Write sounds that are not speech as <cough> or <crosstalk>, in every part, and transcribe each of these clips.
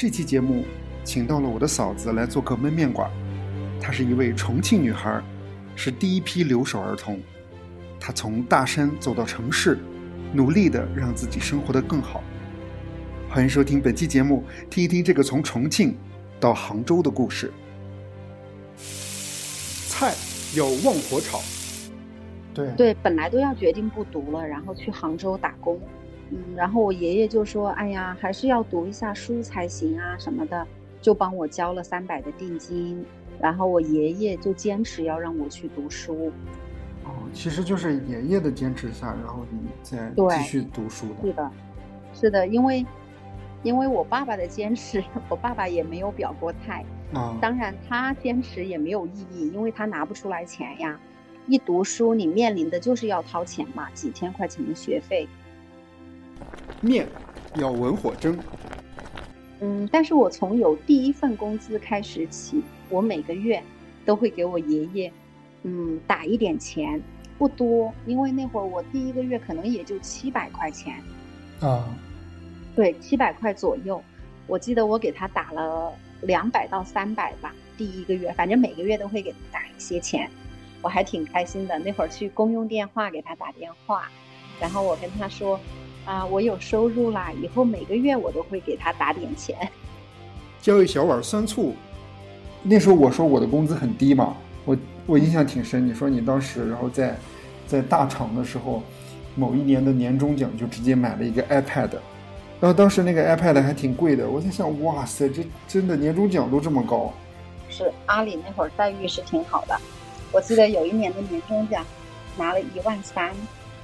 这期节目，请到了我的嫂子来做客焖面馆。她是一位重庆女孩，是第一批留守儿童。她从大山走到城市，努力的让自己生活的更好。欢迎收听本期节目，听一听这个从重庆到杭州的故事。菜要旺火炒。对对，本来都要决定不读了，然后去杭州打工。嗯，然后我爷爷就说：“哎呀，还是要读一下书才行啊，什么的。”就帮我交了三百的定金，然后我爷爷就坚持要让我去读书。哦，其实就是爷爷的坚持下，然后你再继续读书的。是的，是的，因为因为我爸爸的坚持，我爸爸也没有表过态。啊，当然他坚持也没有意义，因为他拿不出来钱呀。一读书，你面临的就是要掏钱嘛，几千块钱的学费。面要文火蒸。嗯，但是我从有第一份工资开始起，我每个月都会给我爷爷，嗯，打一点钱，不多，因为那会儿我第一个月可能也就七百块钱。啊，对，七百块左右。我记得我给他打了两百到三百吧，第一个月，反正每个月都会给他打一些钱，我还挺开心的。那会儿去公用电话给他打电话，然后我跟他说。啊，我有收入啦！以后每个月我都会给他打点钱，交一小碗酸醋。那时候我说我的工资很低嘛，我我印象挺深。你说你当时然后在在大厂的时候，某一年的年终奖就直接买了一个 iPad，然后当时那个 iPad 还挺贵的。我在想，哇塞，这真的年终奖都这么高？是阿里那会儿待遇是挺好的，我记得有一年的年终奖拿了一万三。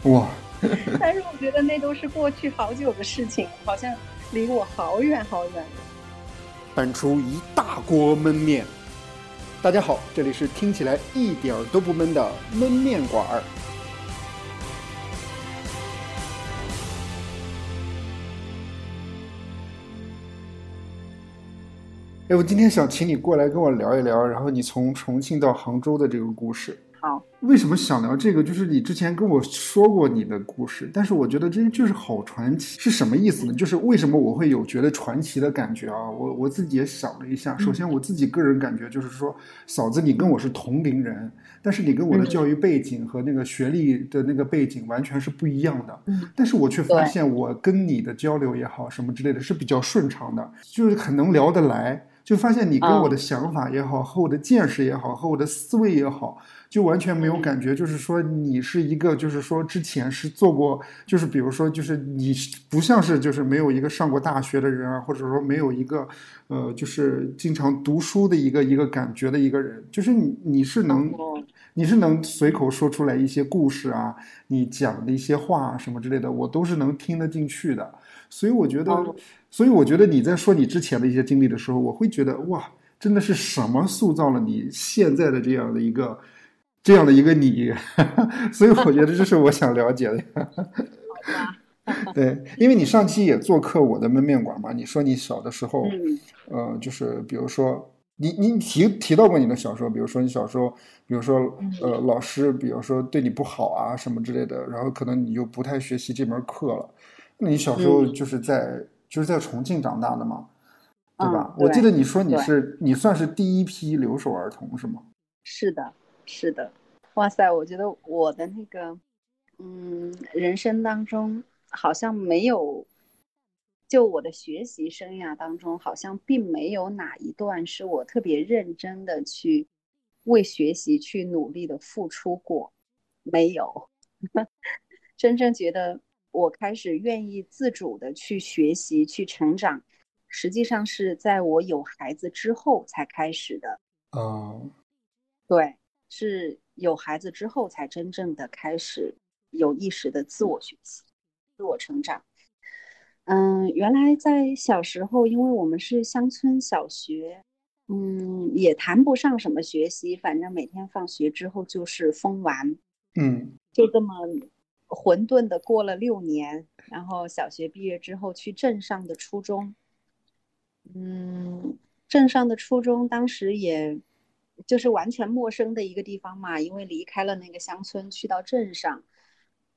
哇！<laughs> 但是我觉得那都是过去好久的事情，好像离我好远好远。搬出一大锅焖面。大家好，这里是听起来一点都不闷的焖面馆儿。哎，我今天想请你过来跟我聊一聊，然后你从重庆到杭州的这个故事。为什么想聊这个？就是你之前跟我说过你的故事，但是我觉得这就是好传奇，是什么意思呢？就是为什么我会有觉得传奇的感觉啊？我我自己也想了一下，首先我自己个人感觉就是说，嫂子你跟我是同龄人，但是你跟我的教育背景和那个学历的那个背景完全是不一样的。嗯，但是我却发现我跟你的交流也好，什么之类的是比较顺畅的，就是很能聊得来，就发现你跟我的想法也好，和我的见识也好，和我的思维也好。就完全没有感觉，就是说你是一个，就是说之前是做过，就是比如说，就是你不像是就是没有一个上过大学的人啊，或者说没有一个，呃，就是经常读书的一个一个感觉的一个人，就是你你是能，你是能随口说出来一些故事啊，你讲的一些话什么之类的，我都是能听得进去的。所以我觉得，所以我觉得你在说你之前的一些经历的时候，我会觉得哇，真的是什么塑造了你现在的这样的一个。这样的一个你，<laughs> 所以我觉得这是我想了解的。对，因为你上期也做客我的焖面馆嘛，你说你小的时候，呃，就是比如说你你提提到过你的小时候，比如说你小时候，比如说呃老师，比如说对你不好啊什么之类的，然后可能你就不太学习这门课了。那你小时候就是在就是在重庆长大的嘛，对吧？我记得你说你是你算是第一批留守儿童是吗？是的。是的，哇塞！我觉得我的那个，嗯，人生当中好像没有，就我的学习生涯当中，好像并没有哪一段是我特别认真的去为学习去努力的付出过，没有。<laughs> 真正觉得我开始愿意自主的去学习去成长，实际上是在我有孩子之后才开始的。哦，对。是有孩子之后才真正的开始有意识的自我学习、自我成长。嗯，原来在小时候，因为我们是乡村小学，嗯，也谈不上什么学习，反正每天放学之后就是疯玩，嗯，就这么混沌的过了六年。然后小学毕业之后去镇上的初中，嗯，镇上的初中当时也。就是完全陌生的一个地方嘛，因为离开了那个乡村，去到镇上，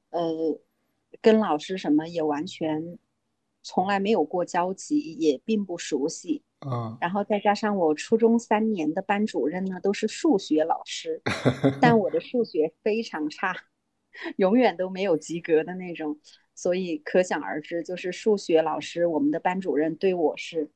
呃，跟老师什么也完全从来没有过交集，也并不熟悉。嗯，然后再加上我初中三年的班主任呢，都是数学老师，<laughs> 但我的数学非常差，永远都没有及格的那种，所以可想而知，就是数学老师，我们的班主任对我是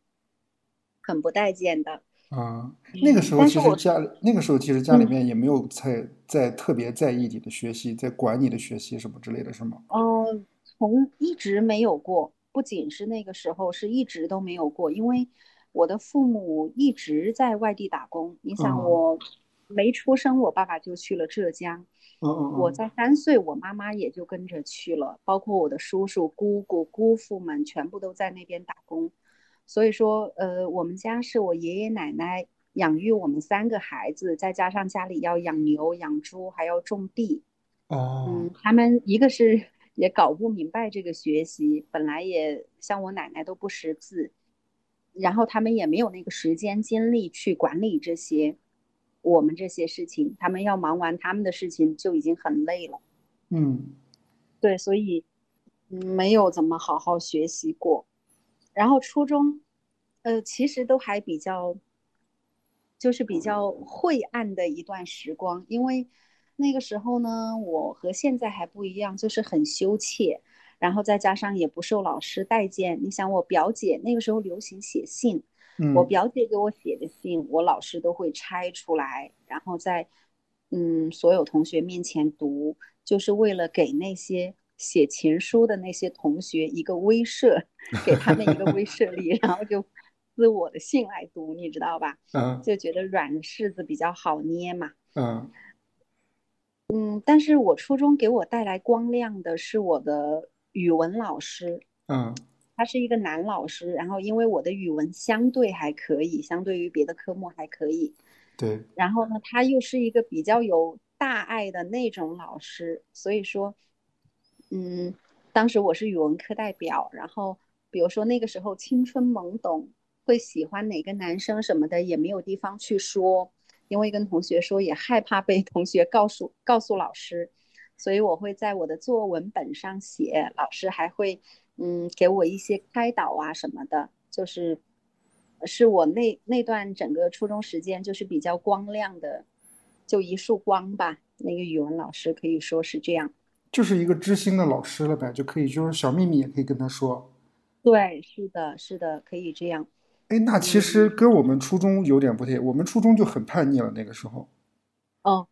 很不待见的。啊，那个时候其实家里，那个时候其实家里面也没有在在特别在意你的学习，在管你的学习什么之类的是吗？哦，从一直没有过，不仅是那个时候，是一直都没有过，因为。我的父母一直在外地打工。你想，我没出生，我爸爸就去了浙江。我在三岁，我妈妈也就跟着去了。包括我的叔叔、姑姑、姑父们，全部都在那边打工。所以说，呃，我们家是我爷爷奶奶养育我们三个孩子，再加上家里要养牛、养猪，还要种地。哦。嗯，他们一个是也搞不明白这个学习，本来也像我奶奶都不识字。然后他们也没有那个时间精力去管理这些，我们这些事情，他们要忙完他们的事情就已经很累了。嗯，对，所以没有怎么好好学习过。然后初中，呃，其实都还比较，就是比较晦暗的一段时光，因为那个时候呢，我和现在还不一样，就是很羞怯。然后再加上也不受老师待见，你想我表姐那个时候流行写信，我表姐给我写的信，我老师都会拆出来，然后在嗯所有同学面前读，就是为了给那些写情书的那些同学一个威慑，给他们一个威慑力，然后就自我的信来读，你知道吧？嗯，就觉得软柿子比较好捏嘛。嗯嗯，但是我初中给我带来光亮的是我的。语文老师，嗯，他是一个男老师，然后因为我的语文相对还可以，相对于别的科目还可以，对，然后呢，他又是一个比较有大爱的那种老师，所以说，嗯，当时我是语文课代表，然后比如说那个时候青春懵懂，会喜欢哪个男生什么的也没有地方去说，因为跟同学说也害怕被同学告诉告诉老师。所以我会在我的作文本上写，老师还会，嗯，给我一些开导啊什么的，就是，是我那那段整个初中时间就是比较光亮的，就一束光吧。那个语文老师可以说是这样，就是一个知心的老师了呗，就可以就是小秘密也可以跟他说。对，是的，是的，可以这样。哎，那其实跟我们初中有点不太，我们初中就很叛逆了那个时候。哦，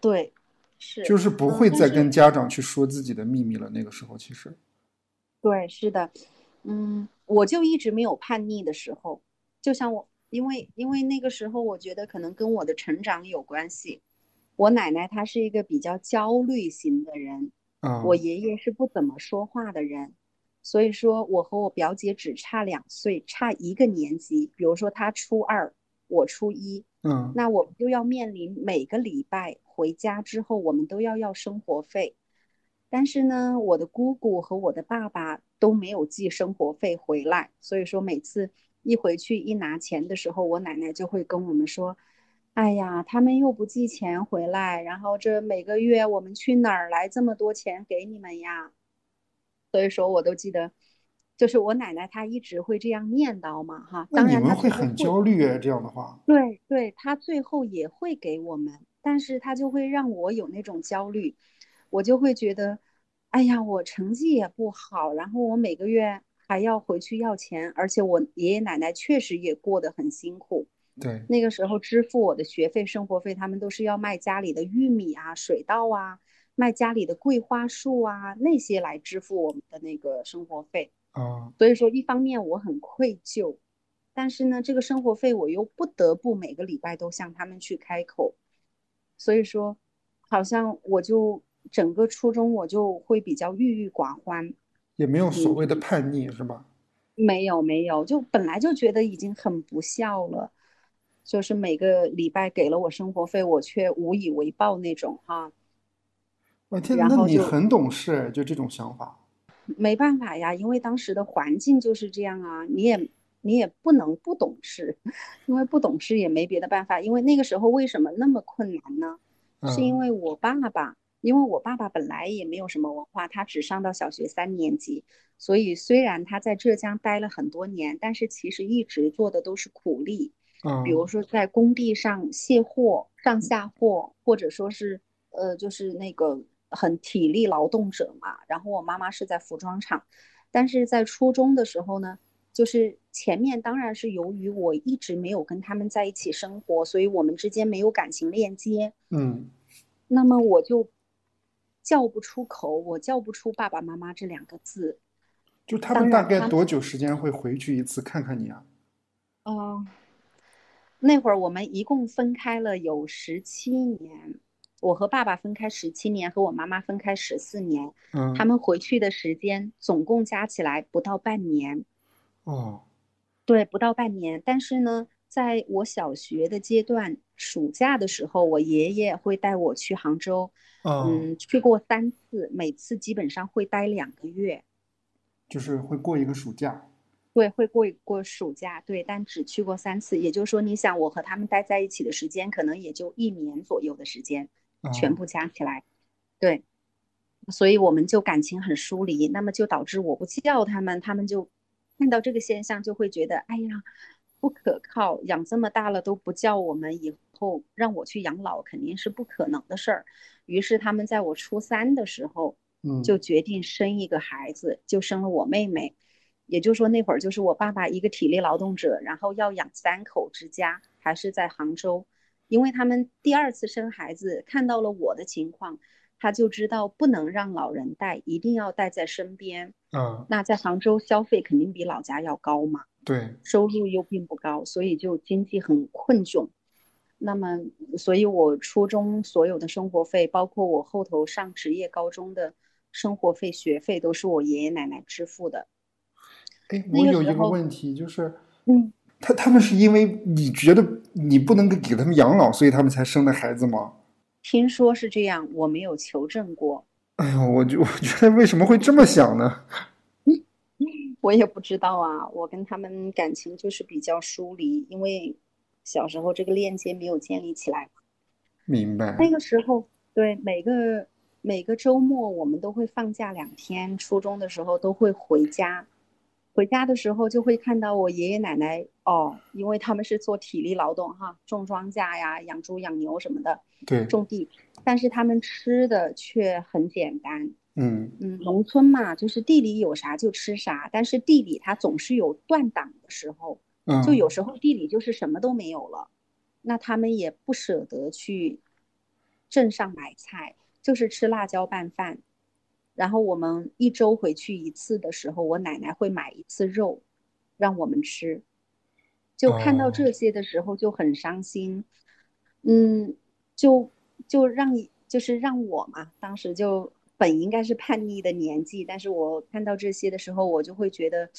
对。是，就是不会再跟家长去说自己的秘密了。那个时候，其实，对，是的，嗯，我就一直没有叛逆的时候。就像我，因为因为那个时候，我觉得可能跟我的成长有关系。我奶奶她是一个比较焦虑型的人，我爷爷是不怎么说话的人，所以说我和我表姐只差两岁，差一个年级。比如说她初二，我初一。嗯，那我们就要面临每个礼拜回家之后，我们都要要生活费。但是呢，我的姑姑和我的爸爸都没有寄生活费回来，所以说每次一回去一拿钱的时候，我奶奶就会跟我们说：“哎呀，他们又不寄钱回来，然后这每个月我们去哪儿来这么多钱给你们呀？”所以说，我都记得。就是我奶奶，她一直会这样念叨嘛，哈。当然，你们会很焦虑哎，这样的话。对对，她最后也会给我们，但是她就会让我有那种焦虑，我就会觉得，哎呀，我成绩也不好，然后我每个月还要回去要钱，而且我爷爷奶奶确实也过得很辛苦。对。那个时候支付我的学费、生活费，他们都是要卖家里的玉米啊、水稻啊，卖家里的桂花树啊那些来支付我们的那个生活费。啊，所以说一方面我很愧疚，但是呢，这个生活费我又不得不每个礼拜都向他们去开口，所以说，好像我就整个初中我就会比较郁郁寡欢，也没有所谓的叛逆是吧？没有没有，就本来就觉得已经很不孝了，就是每个礼拜给了我生活费，我却无以为报那种哈。我天，那你很懂事，就这种想法。没办法呀，因为当时的环境就是这样啊，你也你也不能不懂事，因为不懂事也没别的办法。因为那个时候为什么那么困难呢？是因为我爸爸因为我爸爸本来也没有什么文化，他只上到小学三年级，所以虽然他在浙江待了很多年，但是其实一直做的都是苦力，嗯，比如说在工地上卸货、上下货，或者说是呃，就是那个很体力劳动者嘛。然后我妈妈是在服装厂，但是在初中的时候呢，就是前面当然是由于我一直没有跟他们在一起生活，所以我们之间没有感情链接，嗯，那么我就。叫不出口，我叫不出爸爸妈妈这两个字。就他们大概多久时间会回去一次看看你啊？哦，那会儿我们一共分开了有十七年，我和爸爸分开十七年，和我妈妈分开十四年。嗯，他们回去的时间总共加起来不到半年。哦，对，不到半年。但是呢，在我小学的阶段，暑假的时候，我爷爷会带我去杭州。嗯，去过三次，每次基本上会待两个月，就是会过一个暑假。对，会过过暑假，对，但只去过三次。也就是说，你想我和他们待在一起的时间，可能也就一年左右的时间，全部加起来。对，所以我们就感情很疏离，那么就导致我不叫他们，他们就看到这个现象就会觉得，哎呀，不可靠，养这么大了都不叫我们，以后让我去养老肯定是不可能的事儿。于是他们在我初三的时候，嗯，就决定生一个孩子，就生了我妹妹。也就是说，那会儿就是我爸爸一个体力劳动者，然后要养三口之家，还是在杭州。因为他们第二次生孩子，看到了我的情况，他就知道不能让老人带，一定要带在身边。嗯，那在杭州消费肯定比老家要高嘛，对，收入又并不高，所以就经济很困窘。那么，所以我初中所有的生活费，包括我后头上职业高中的生活费、学费，都是我爷爷奶奶支付的。哎，我有一个问题，就是，嗯，他他们是因为你觉得你不能给他们养老，所以他们才生的孩子吗？听说是这样，我没有求证过。<laughs> 哎呦，我就 <laughs> 我觉得为什么会这么想呢？<laughs> 我也不知道啊，我跟他们感情就是比较疏离，因为。小时候这个链接没有建立起来，明白。那个时候，对每个每个周末我们都会放假两天。初中的时候都会回家，回家的时候就会看到我爷爷奶奶哦，因为他们是做体力劳动哈，种庄稼呀、养猪养牛什么的，对，种地。但是他们吃的却很简单，嗯嗯，农村嘛，就是地里有啥就吃啥，但是地里它总是有断档的时候。就有时候地里就是什么都没有了，那他们也不舍得去镇上买菜，就是吃辣椒拌饭。然后我们一周回去一次的时候，我奶奶会买一次肉，让我们吃。就看到这些的时候就很伤心，嗯，就就让就是让我嘛，当时就本应该是叛逆的年纪，但是我看到这些的时候，我就会觉得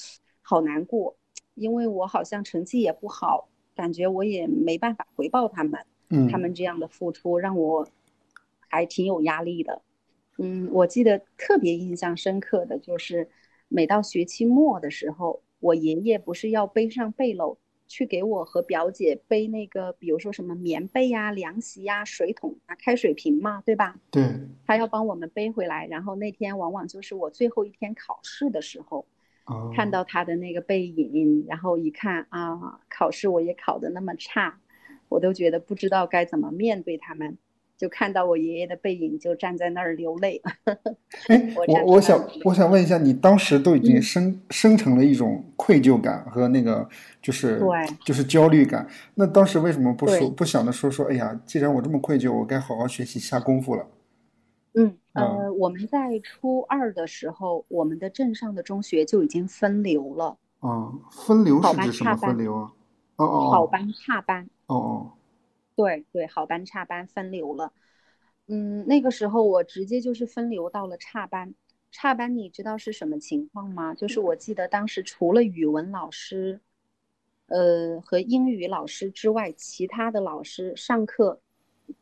好难过。因为我好像成绩也不好，感觉我也没办法回报他们，嗯，他们这样的付出让我还挺有压力的。嗯，我记得特别印象深刻的就是，每到学期末的时候，我爷爷不是要背上背篓去给我和表姐背那个，比如说什么棉被呀、凉席呀、水桶啊、开水瓶嘛，对吧？对，他要帮我们背回来，然后那天往往就是我最后一天考试的时候。看到他的那个背影，然后一看啊，考试我也考得那么差，我都觉得不知道该怎么面对他们。就看到我爷爷的背影，就站在那儿流泪。哎，<laughs> 我我想我想问一下，你当时都已经生生成了一种愧疚感和那个就是对，就是焦虑感。那当时为什么不说不想着说说？哎呀，既然我这么愧疚，我该好好学习下功夫了。嗯，呃，我们在初二的时候，我们的镇上的中学就已经分流了。啊，分流是指什么分流啊？哦哦，好班差班。哦哦，对对，好班差班分流了。嗯，那个时候我直接就是分流到了差班。差班你知道是什么情况吗？就是我记得当时除了语文老师，呃，和英语老师之外，其他的老师上课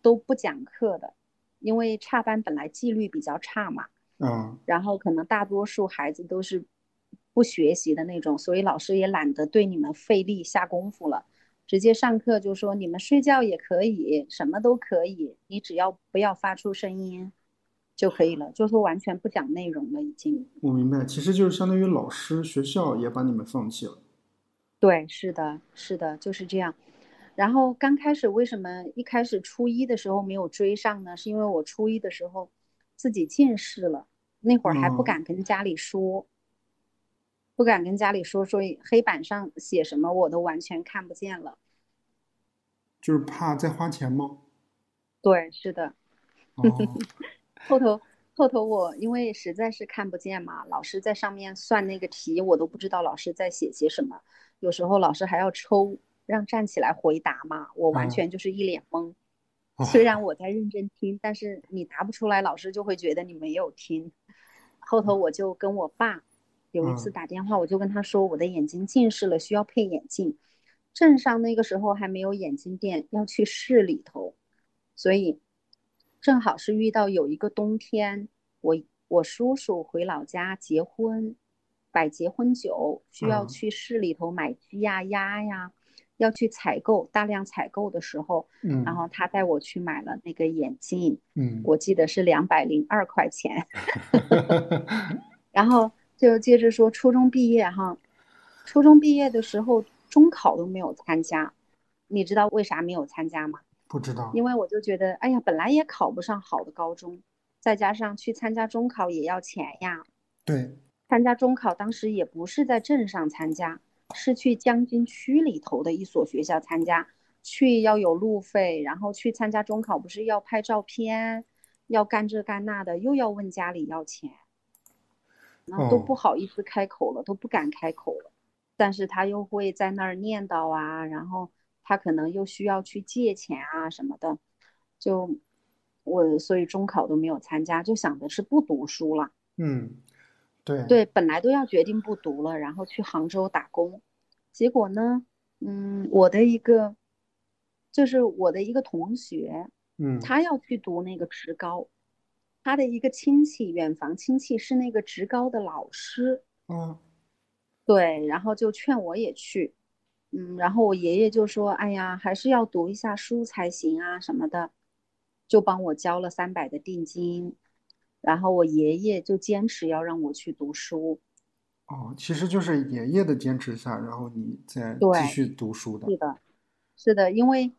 都不讲课的。因为差班本来纪律比较差嘛，嗯，然后可能大多数孩子都是不学习的那种，所以老师也懒得对你们费力下功夫了，直接上课就说你们睡觉也可以，什么都可以，你只要不要发出声音，就可以了，就说完全不讲内容了，已经。我明白，其实就是相当于老师、学校也把你们放弃了。对，是的，是的，就是这样。然后刚开始为什么一开始初一的时候没有追上呢？是因为我初一的时候自己近视了，那会儿还不敢跟家里说，不敢跟家里说，所以黑板上写什么我都完全看不见了。就是怕再花钱吗？对，是的。后头后头我因为实在是看不见嘛，老师在上面算那个题，我都不知道老师在写些什么。有时候老师还要抽，让站起来回答嘛，我完全就是一脸懵。虽然我在认真听，但是你答不出来，老师就会觉得你没有听。后头我就跟我爸有一次打电话，我就跟他说我的眼睛近视了，需要配眼镜。镇上那个时候还没有眼镜店，要去市里头，所以。正好是遇到有一个冬天，我我叔叔回老家结婚，摆结婚酒，需要去市里头买鸡呀鸭呀，要去采购大量采购的时候，嗯，然后他带我去买了那个眼镜，嗯，我记得是两百零二块钱，<laughs> <laughs> 然后就接着说初中毕业哈，初中毕业的时候中考都没有参加，你知道为啥没有参加吗？不知道，因为我就觉得，哎呀，本来也考不上好的高中，再加上去参加中考也要钱呀。对，参加中考当时也不是在镇上参加，是去将军区里头的一所学校参加，去要有路费，然后去参加中考不是要拍照片，要干这干那的，又要问家里要钱，然后都不好意思开口了，都不敢开口了，但是他又会在那儿念叨啊，然后。他可能又需要去借钱啊什么的，就我所以中考都没有参加，就想的是不读书了。嗯，对对，本来都要决定不读了，然后去杭州打工，结果呢，嗯，我的一个就是我的一个同学，嗯，他要去读那个职高，他的一个亲戚，远房亲戚是那个职高的老师，嗯，对，然后就劝我也去。嗯，然后我爷爷就说：“哎呀，还是要读一下书才行啊，什么的，就帮我交了三百的定金。然后我爷爷就坚持要让我去读书。哦，其实就是爷爷的坚持下，然后你再继续读书的。是的，是的，因为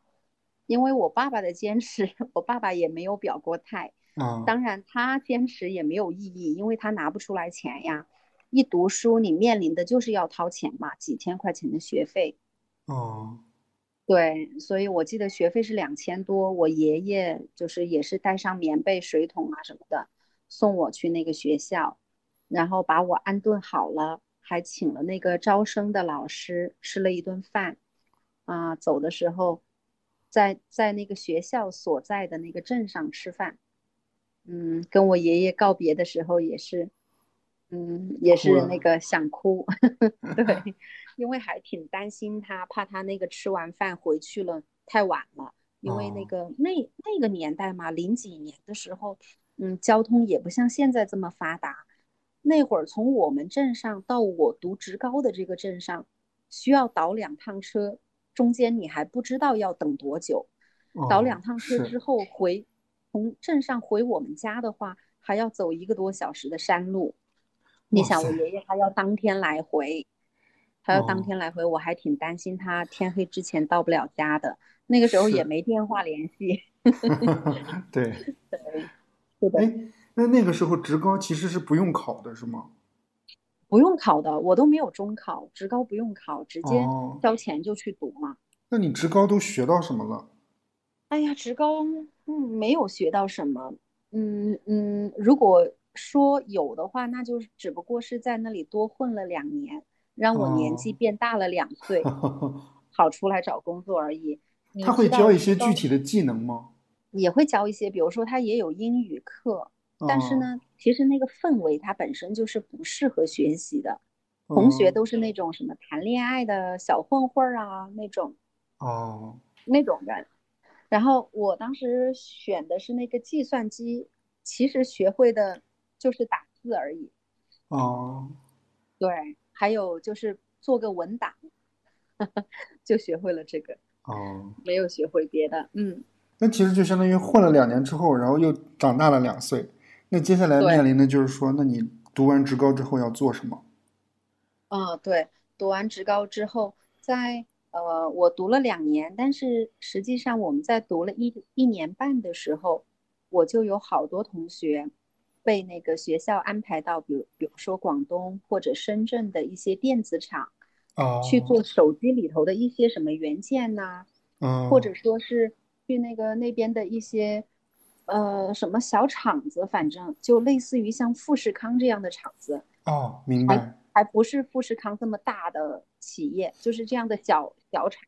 因为我爸爸的坚持，<laughs> 我爸爸也没有表过态。啊，当然他坚持也没有意义，因为他拿不出来钱呀。”一读书，你面临的就是要掏钱嘛，几千块钱的学费。哦，对，所以我记得学费是两千多。我爷爷就是也是带上棉被、水桶啊什么的，送我去那个学校，然后把我安顿好了，还请了那个招生的老师吃了一顿饭。啊，走的时候，在在那个学校所在的那个镇上吃饭。嗯，跟我爷爷告别的时候也是。嗯，也是那个想哭，<laughs> <laughs> 对，因为还挺担心他，怕他那个吃完饭回去了太晚了，因为那个那那个年代嘛，零几年的时候，嗯，交通也不像现在这么发达，那会儿从我们镇上到我读职高的这个镇上，需要倒两趟车，中间你还不知道要等多久，倒两趟车之后回，从镇上回我们家的话，还要走一个多小时的山路。你想，我爷爷他要当天来回，他要当天来回，我还挺担心他天黑之前到不了家的。那个时候也没电话联系。<laughs> 对对，是的。哎，那那个时候职高其实是不用考的，是吗？不用考的，我都没有中考，职高不用考，直接交钱就去读嘛。那你职高都学到什么了？哎呀，职高嗯没有学到什么，嗯嗯，如果。说有的话，那就只不过是在那里多混了两年，让我年纪变大了两岁，<laughs> 好出来找工作而已。他会教一些具体的技能吗？也会教一些，比如说他也有英语课，但是呢，其实那个氛围它本身就是不适合学习的，同学都是那种什么谈恋爱的小混混啊那种，哦，那种人。然后我当时选的是那个计算机，其实学会的。就是打字而已，哦，对，还有就是做个文档，<laughs> 就学会了这个，哦，没有学会别的，嗯，那其实就相当于混了两年之后，然后又长大了两岁，那接下来面临的就是说，那你读完职高之后要做什么？啊，对，读完职高之后，在呃，我读了两年，但是实际上我们在读了一一年半的时候，我就有好多同学被那个学校安排到，比如比如说广东或者深圳的一些电子厂，去做手机里头的一些什么元件呐，或者说是去那个那边的一些呃什么小厂子，反正就类似于像富士康这样的厂子。哦，明白。还不是富士康这么大的企业，就是这样的小小厂，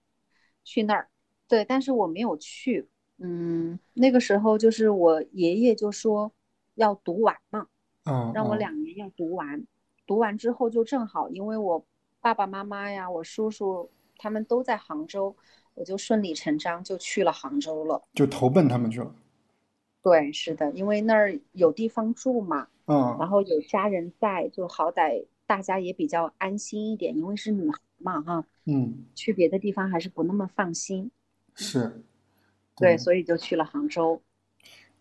去那儿，对，但是我没有去，嗯，那个时候就是我爷爷就说要读完嘛，嗯，让我两年要读完，读完之后就正好，因为我爸爸妈妈呀，我叔叔他们都在杭州，我就顺理成章就去了杭州了，就投奔他们去了。对，是的，因为那儿有地方住嘛，嗯，然后有家人在，就好歹。大家也比较安心一点，因为是女孩嘛，哈，嗯，去别的地方还是不那么放心，是，对，所以就去了杭州。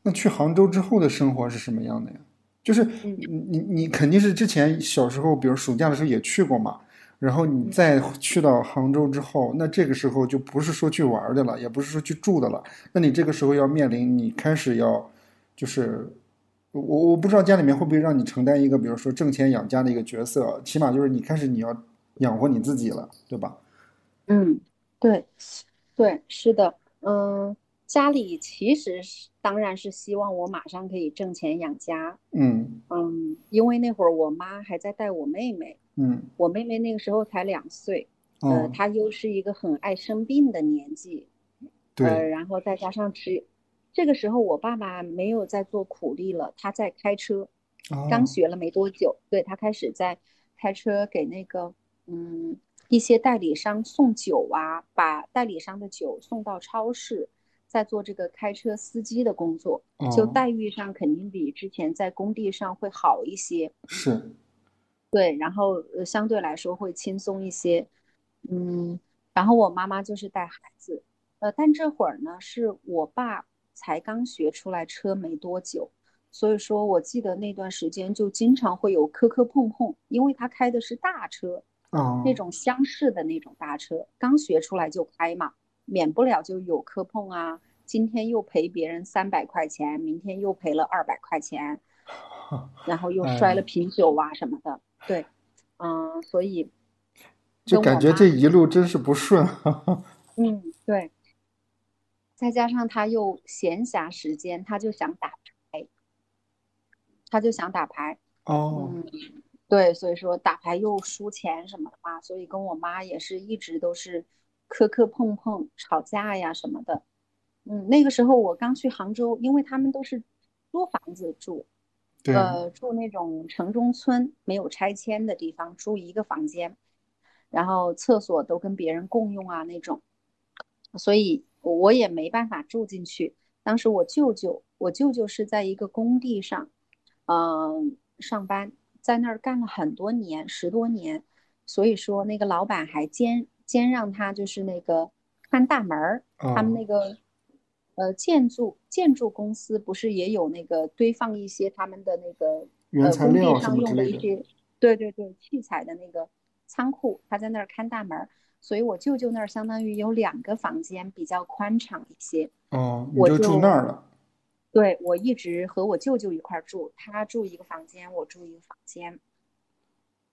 那去杭州之后的生活是什么样的呀？就是你你你肯定是之前小时候，比如暑假的时候也去过嘛，然后你再去到杭州之后，那这个时候就不是说去玩的了，也不是说去住的了，那你这个时候要面临你开始要就是。我我不知道家里面会不会让你承担一个，比如说挣钱养家的一个角色，起码就是你开始你要养活你自己了，对吧？嗯，对，对，是的，嗯，家里其实是当然是希望我马上可以挣钱养家，嗯嗯，因为那会儿我妈还在带我妹妹，嗯，我妹妹那个时候才两岁，呃，她又是一个很爱生病的年纪，对，然后再加上只。这个时候，我爸爸没有在做苦力了，他在开车，刚学了没多久。对他开始在开车给那个嗯一些代理商送酒啊，把代理商的酒送到超市，在做这个开车司机的工作，就待遇上肯定比之前在工地上会好一些。是，对，然后相对来说会轻松一些。嗯，然后我妈妈就是带孩子，呃，但这会儿呢是我爸。才刚学出来车没多久，所以说我记得那段时间就经常会有磕磕碰碰，因为他开的是大车，那种厢式的那种大车，刚学出来就开嘛，免不了就有磕碰啊。今天又赔别人三百块钱，明天又赔了二百块钱，<laughs> 然后又摔了瓶酒啊什么的。对，嗯，所以就感觉这一路真是不顺。嗯，对。再加上他又闲暇时间，他就想打牌，他就想打牌。哦，嗯，对，所以说打牌又输钱什么的嘛，所以跟我妈也是一直都是磕磕碰碰、吵架呀什么的。嗯，那个时候我刚去杭州，因为他们都是租房子住，呃，住那种城中村没有拆迁的地方，住一个房间，然后厕所都跟别人共用啊那种，所以。我也没办法住进去。当时我舅舅，我舅舅是在一个工地上，嗯，上班，在那儿干了很多年，十多年。所以说，那个老板还兼兼让他，就是那个看大门儿。他们那个呃建筑建筑公司不是也有那个堆放一些他们的那个呃工地上用的一些对对对器材的那个仓库，他在那儿看大门儿。所以，我舅舅那儿相当于有两个房间，比较宽敞一些。哦，我就住那儿了。对，我一直和我舅舅一块住，他住一个房间，我住一个房间。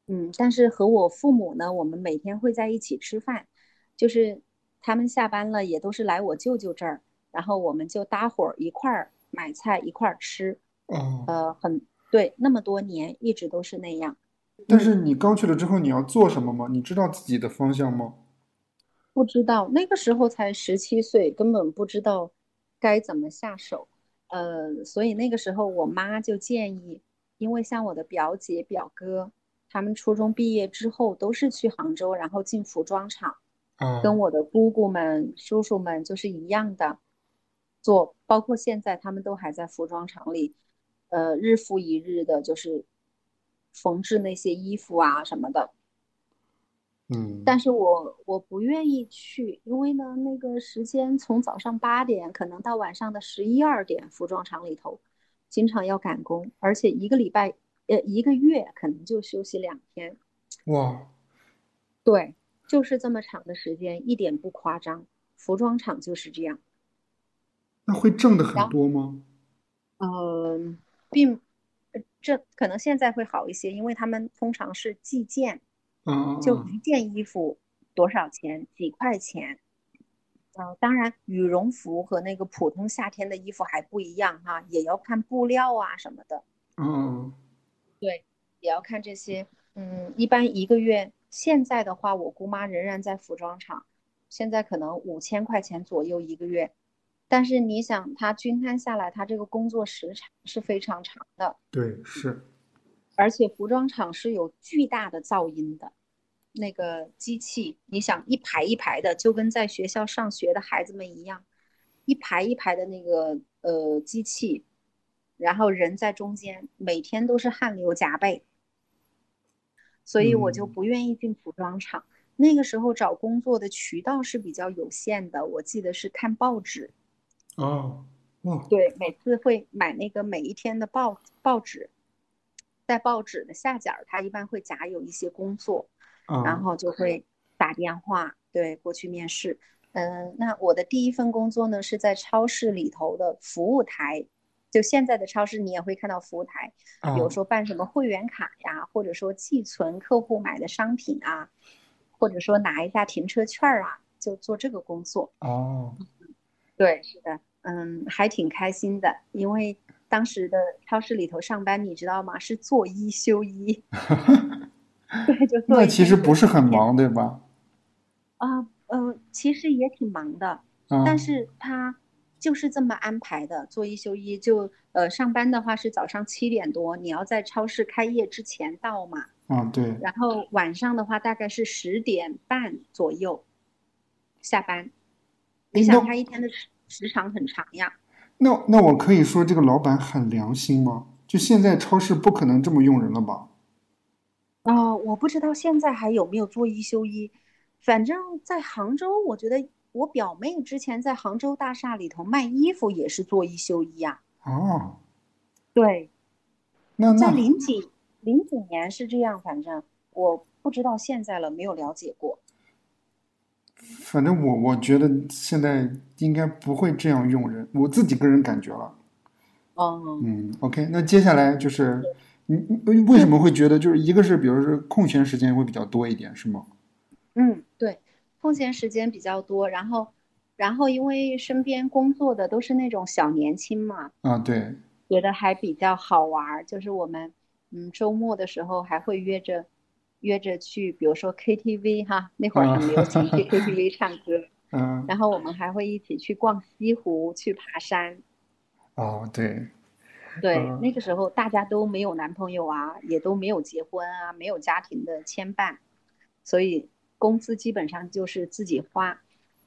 嗯，但是和我父母呢，我们每天会在一起吃饭，就是他们下班了也都是来我舅舅这儿，然后我们就搭伙儿一块儿买菜一块儿吃。哦，呃，很对，那么多年一直都是那样。但是你刚去了之后，你要做什么吗？你知道自己的方向吗？不知道，那个时候才十七岁，根本不知道该怎么下手。呃，所以那个时候我妈就建议，因为像我的表姐、表哥，他们初中毕业之后都是去杭州，然后进服装厂，嗯跟我的姑姑们、叔叔们就是一样的做，包括现在他们都还在服装厂里，呃，日复一日的，就是。缝制那些衣服啊什么的，嗯，但是我我不愿意去，因为呢，那个时间从早上八点可能到晚上的十一二点，服装厂里头，经常要赶工，而且一个礼拜呃一个月可能就休息两天。哇，对，就是这么长的时间，一点不夸张。服装厂就是这样。那会挣的很多吗？嗯，并这可能现在会好一些，因为他们通常是计件，嗯，就一件衣服多少钱，几块钱。嗯，当然，羽绒服和那个普通夏天的衣服还不一样哈，也要看布料啊什么的。嗯，对，也要看这些。嗯，一般一个月，现在的话，我姑妈仍然在服装厂，现在可能五千块钱左右一个月。但是你想，他均摊下来，他这个工作时长是非常长的。对，是。而且服装厂是有巨大的噪音的。那个机器，你想一排一排的，就跟在学校上学的孩子们一样，一排一排的那个呃机器，然后人在中间，每天都是汗流浃背，所以我就不愿意进服装厂。那个时候找工作的渠道是比较有限的，我记得是看报纸。哦，哇，对，每次会买那个每一天的报报纸，在报纸的下角，它一般会夹有一些工作。然后就会打电话对过去面试。嗯，那我的第一份工作呢是在超市里头的服务台，就现在的超市你也会看到服务台，比如说办什么会员卡呀，或者说寄存客户买的商品啊，或者说拿一下停车券啊，就做这个工作。哦，对，是的，嗯，还挺开心的，因为当时的超市里头上班，你知道吗？是做一休一。<laughs> 对，就那其实不是很忙，对吧？啊，嗯，其实也挺忙的，但是他就是这么安排的，做一休一。就呃，上班的话是早上七点多，你要在超市开业之前到嘛。啊，对。然后晚上的话大概是十点半左右下班。你想他一天的时时长很长呀。那那我可以说这个老板很良心吗？就现在超市不可能这么用人了吧？哦，我不知道现在还有没有做一休一，反正在杭州，我觉得我表妹之前在杭州大厦里头卖衣服也是做一休一呀。哦，对，那在零几零几年是这样，反正我不知道现在了，没有了解过。反正我我觉得现在应该不会这样用人，我自己个人感觉了。哦，嗯，OK，那接下来就是。你你为什么会觉得就是一个是，比如说空闲时间会比较多一点，是吗？嗯，对，空闲时间比较多，然后，然后因为身边工作的都是那种小年轻嘛，啊，对，觉得还比较好玩，就是我们，嗯，周末的时候还会约着，约着去，比如说 KTV 哈，那会儿很流行去 <laughs> KTV 唱歌，<laughs> 嗯，然后我们还会一起去逛西湖，去爬山。哦，对。对，那个时候大家都没有男朋友啊，也都没有结婚啊，没有家庭的牵绊，所以工资基本上就是自己花。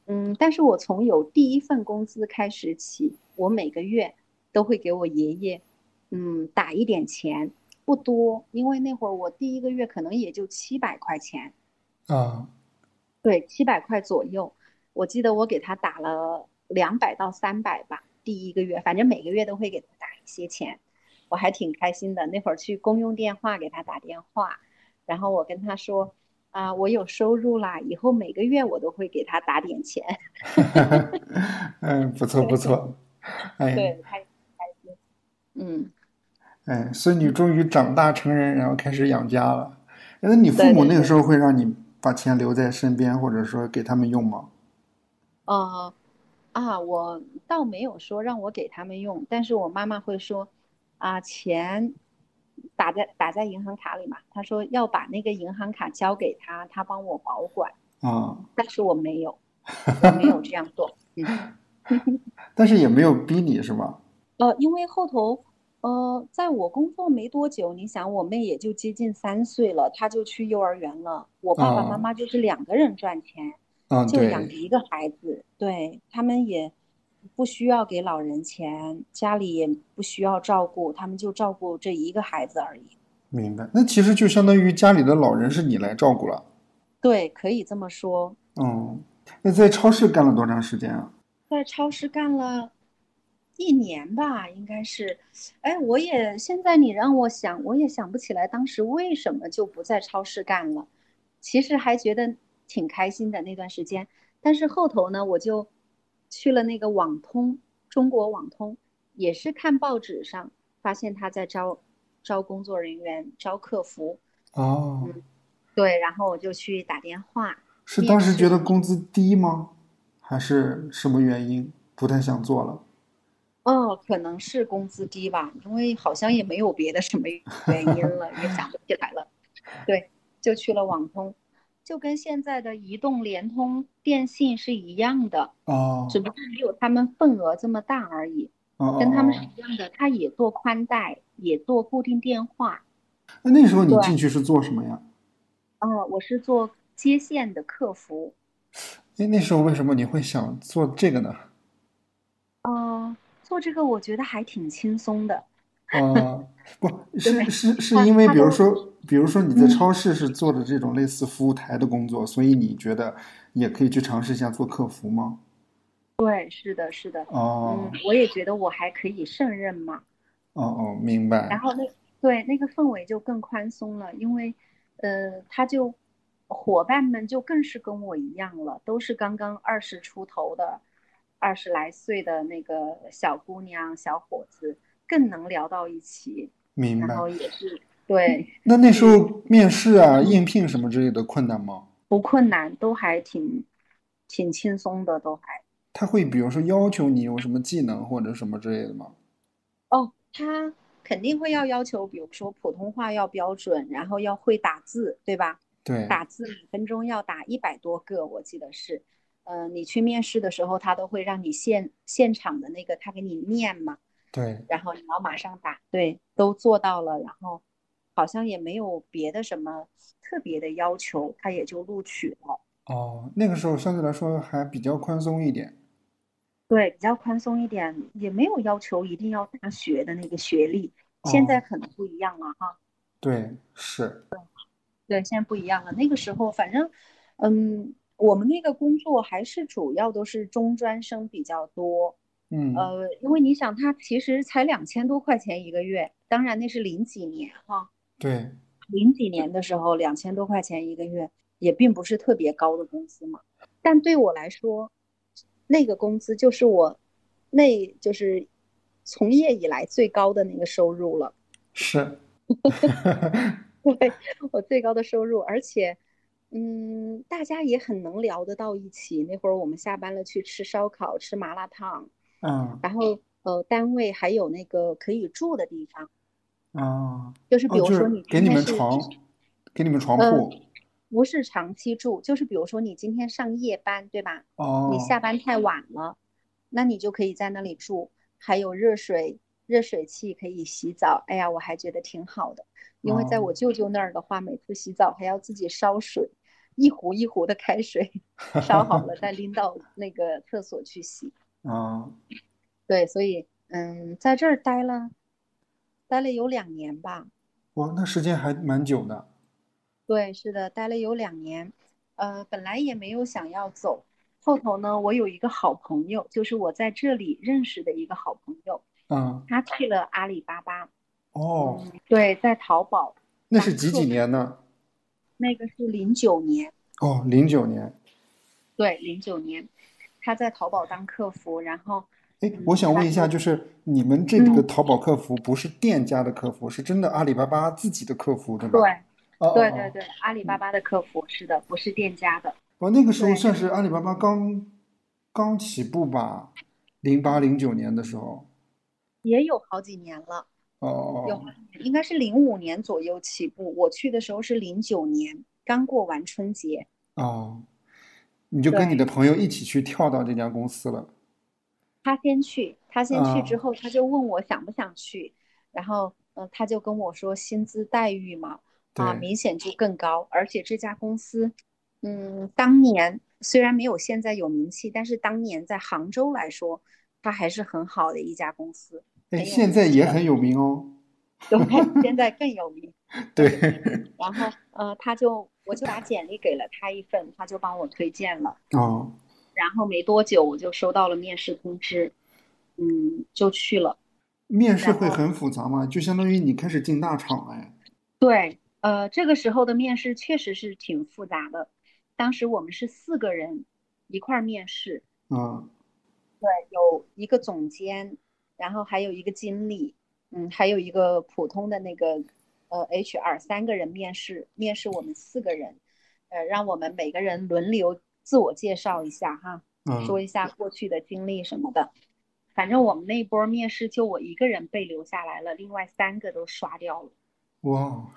嗯，但是我从有第一份工资开始起，我每个月都会给我爷爷，嗯，打一点钱，不多，因为那会儿我第一个月可能也就七百块钱。啊，对，七百块左右，我记得我给他打了两百到三百吧。第一个月，反正每个月都会给他打一些钱，我还挺开心的。那会儿去公用电话给他打电话，然后我跟他说：“啊，我有收入啦，以后每个月我都会给他打点钱。”嗯，不错不错，<laughs> 哎，对，开开心。嗯，哎，孙女终于长大成人，然后开始养家了。那你父母那个时候会让你把钱留在身边，或者说给他们用吗？啊。啊，我倒没有说让我给他们用，但是我妈妈会说，啊，钱打在打在银行卡里嘛，她说要把那个银行卡交给他，他帮我保管。啊，但是我没有，<laughs> 我没有这样做。嗯，<laughs> 但是也没有逼你是吧？呃，因为后头，呃，在我工作没多久，你想我妹也就接近三岁了，她就去幼儿园了，我爸爸妈妈就是两个人赚钱。就养一个孩子，对他们也不需要给老人钱，家里也不需要照顾，他们就照顾这一个孩子而已。明白，那其实就相当于家里的老人是你来照顾了。对，可以这么说。嗯，那在超市干了多长时间啊？在超市干了一年吧，应该是。哎，我也现在你让我想，我也想不起来当时为什么就不在超市干了。其实还觉得挺开心的那段时间，但是后头呢，我就去了那个网通，中国网通，也是看报纸上发现他在招招工作人员，招客服。哦。对，然后我就去打电话。是当时觉得工资低吗？还是什么原因不太想做了？哦，可能是工资低吧，因为好像也没有别的什么原因了，也想不起来了。对，就去了网通，就跟现在的移动、联通、电信是一样的哦，只不过没有他们份额这么大而已。哦，跟他们是一样的，他也做宽带，也做固定电话。那那时候你进去是做什么呀？哦，我是做接线的客服。那那时候为什么你会想做这个呢？哦。做这个我觉得还挺轻松的，啊，不 <laughs> 是是是因为比如说比如说你在超市是做的这种类似服务台的工作，所以你觉得也可以去尝试一下做客服吗？对，是的，是的。哦，嗯，我也觉得我还可以胜任嘛。哦哦，明白。然后那对那个氛围就更宽松了，因为呃，他就伙伴们就更是跟我一样了，都是刚刚二十出头的。二十来岁的那个小姑娘、小伙子更能聊到一起，明白。然后也是对。那那时候面试啊、应聘什么之类的困难吗？不困难，都还挺挺轻松的，都还。他会比如说要求你有什么技能或者什么之类的吗？哦，他肯定会要要求，比如说普通话要标准，然后要会打字，对吧？对。打字每分钟要打一百多个，我记得是。嗯，你去面试的时候，他都会让你现现场的那个他给你念嘛，对，然后你要马上打，对，都做到了，然后好像也没有别的什么特别的要求，他也就录取了。哦，那个时候相对来说还比较宽松一点。对，比较宽松一点，也没有要求一定要大学的那个学历，现在可能不一样了哈。对，是。对，对，现在不一样了。那个时候，反正，嗯。我们那个工作还是主要都是中专生比较多，嗯，呃，因为你想，他其实才两千多块钱一个月，当然那是零几年哈，对，零几年的时候两千多块钱一个月也并不是特别高的工资嘛，但对我来说，那个工资就是我，那就是从业以来最高的那个收入了，是，<laughs> 对我最高的收入，而且。嗯，大家也很能聊得到一起。那会儿我们下班了去吃烧烤、吃麻辣烫，嗯，然后呃，单位还有那个可以住的地方，啊，就是比如说你给你们床，给你们床铺，不是长期住，就是比如说你今天上夜班，对吧？哦，你下班太晚了，那你就可以在那里住，还有热水、热水器可以洗澡。哎呀，我还觉得挺好的，因为在我舅舅那儿的话，每次洗澡还要自己烧水。一壶一壶的开水 <laughs> 烧好了，再拎到那个厕所去洗。<laughs> 啊，对，所以嗯，在这儿待了，待了有两年吧。哇，那时间还蛮久的。对，是的，待了有两年。呃，本来也没有想要走，后头呢，我有一个好朋友，就是我在这里认识的一个好朋友。嗯。他去了阿里巴巴。哦。对，在淘宝。那是几几年呢？那个是零九年哦，零九年，对，零九年，他在淘宝当客服，然后，哎，我想问一下，就是你们这个淘宝客服不是店家的客服，是真的阿里巴巴自己的客服，对吧？对，对对对，阿里巴巴的客服是的，不是店家的。我那个时候算是阿里巴巴刚刚起步吧，零八零九年的时候，也有好几年了。哦，有，应该是零五年左右起步。我去的时候是零九年，刚过完春节。哦，你就跟你的朋友一起去跳到这家公司了。他先去，他先去之后，他就问我想不想去，然后，嗯，他就跟我说薪资待遇嘛，啊，明显就更高，而且这家公司，嗯，当年虽然没有现在有名气，但是当年在杭州来说，它还是很好的一家公司。哎，现在也很有名哦。<laughs> 对，现在更有名。<laughs> 对。<laughs> 然后，呃，他就，我就把简历给了他一份，他就帮我推荐了。哦。然后没多久，我就收到了面试通知。嗯，就去了。面试会很复杂吗？就相当于你开始进大厂哎。对，呃，这个时候的面试确实是挺复杂的。当时我们是四个人一块儿面试。嗯。对，有一个总监，然后还有一个经理，嗯，还有一个普通的那个呃 HR，三个人面试，面试我们四个人，呃，让我们每个人轮流自我介绍一下哈，说一下过去的经历什么的。反正我们那波面试就我一个人被留下来了，另外三个都刷掉了。哇，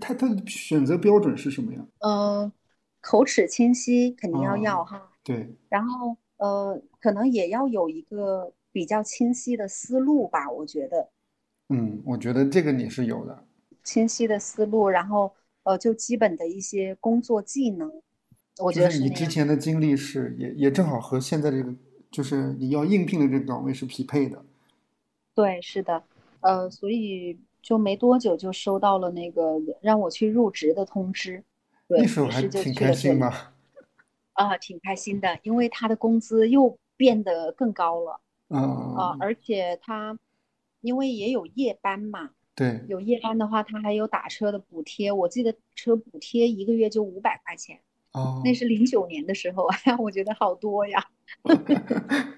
他他的选择标准是什么呀？嗯，口齿清晰肯定要要哈。对。然后呃，可能也要有一个比较清晰的思路吧，我觉得。嗯，我觉得这个你是有的。清晰的思路，然后呃，就基本的一些工作技能，我觉得是你之前的经历是也也正好和现在这个。就是你要应聘的这个岗位是匹配的，对，是的，呃，所以就没多久就收到了那个让我去入职的通知，那时候还挺开心吧？啊，挺开心的，因为他的工资又变得更高了，啊啊，而且他因为也有夜班嘛，对，有夜班的话，他还有打车的补贴，我记得车补贴一个月就五百块钱。哦，那是零九年的时候，哎呀，我觉得好多呀。<laughs>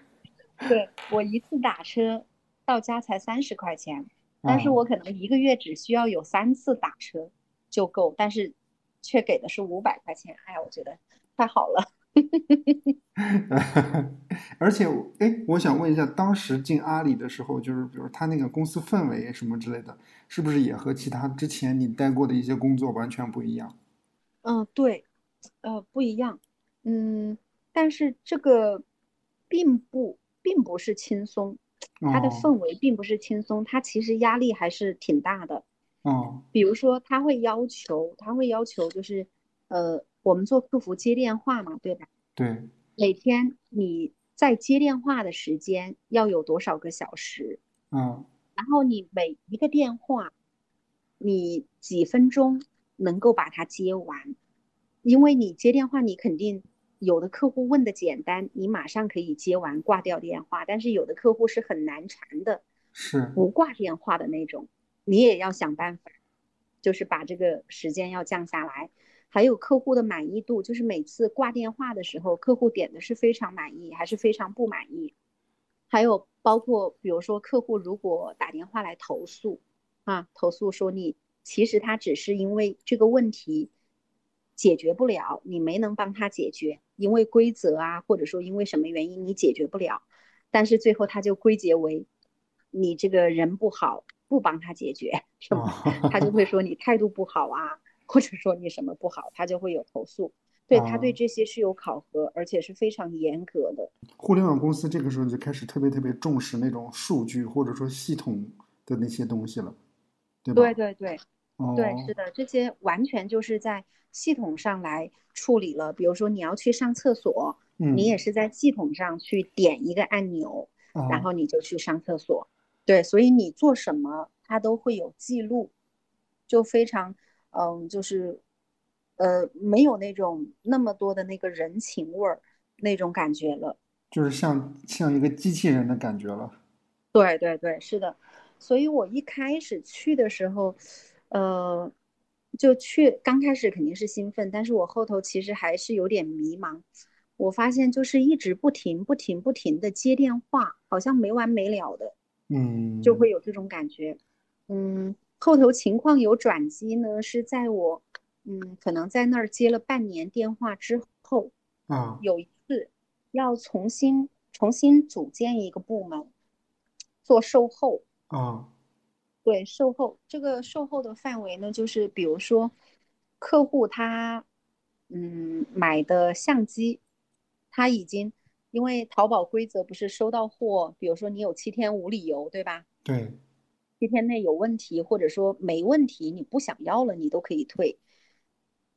<laughs> 对我一次打车到家才三十块钱，但是我可能一个月只需要有三次打车就够，但是却给的是五百块钱，哎呀，我觉得太好了。<laughs> 而且，哎，我想问一下，当时进阿里的时候，就是比如他那个公司氛围什么之类的，是不是也和其他之前你待过的一些工作完全不一样？嗯，对。呃，不一样，嗯，但是这个并不并不是轻松，它的氛围并不是轻松，它其实压力还是挺大的。哦，比如说他会要求，他会要求就是，呃，我们做客服接电话嘛，对吧？对。每天你在接电话的时间要有多少个小时？嗯。然后你每一个电话，你几分钟能够把它接完？因为你接电话，你肯定有的客户问的简单，你马上可以接完挂掉电话。但是有的客户是很难缠的，是不挂电话的那种，你也要想办法，就是把这个时间要降下来。还有客户的满意度，就是每次挂电话的时候，客户点的是非常满意还是非常不满意。还有包括比如说客户如果打电话来投诉，啊，投诉说你其实他只是因为这个问题。解决不了，你没能帮他解决，因为规则啊，或者说因为什么原因你解决不了，但是最后他就归结为你这个人不好，不帮他解决，是吗？他就会说你态度不好啊，或者说你什么不好，他就会有投诉。对他对这些是有考核，而且是非常严格的。互联网公司这个时候就开始特别特别重视那种数据或者说系统的那些东西了，对吧？对对对，对，是的，这些完全就是在。系统上来处理了，比如说你要去上厕所，你也是在系统上去点一个按钮，然后你就去上厕所。对，所以你做什么，它都会有记录，就非常，嗯，就是，呃，没有那种那么多的那个人情味儿那种感觉了，就是像像一个机器人的感觉了。对对对，是的。所以我一开始去的时候，呃。就去刚开始肯定是兴奋，但是我后头其实还是有点迷茫。我发现就是一直不停、不停、不停的接电话，好像没完没了的，嗯，就会有这种感觉。嗯，后头情况有转机呢，是在我，嗯，可能在那儿接了半年电话之后，啊，有一次要重新重新组建一个部门，做售后，啊。对售后这个售后的范围呢，就是比如说，客户他，嗯，买的相机，他已经因为淘宝规则不是收到货，比如说你有七天无理由，对吧？对，七天内有问题或者说没问题，你不想要了，你都可以退。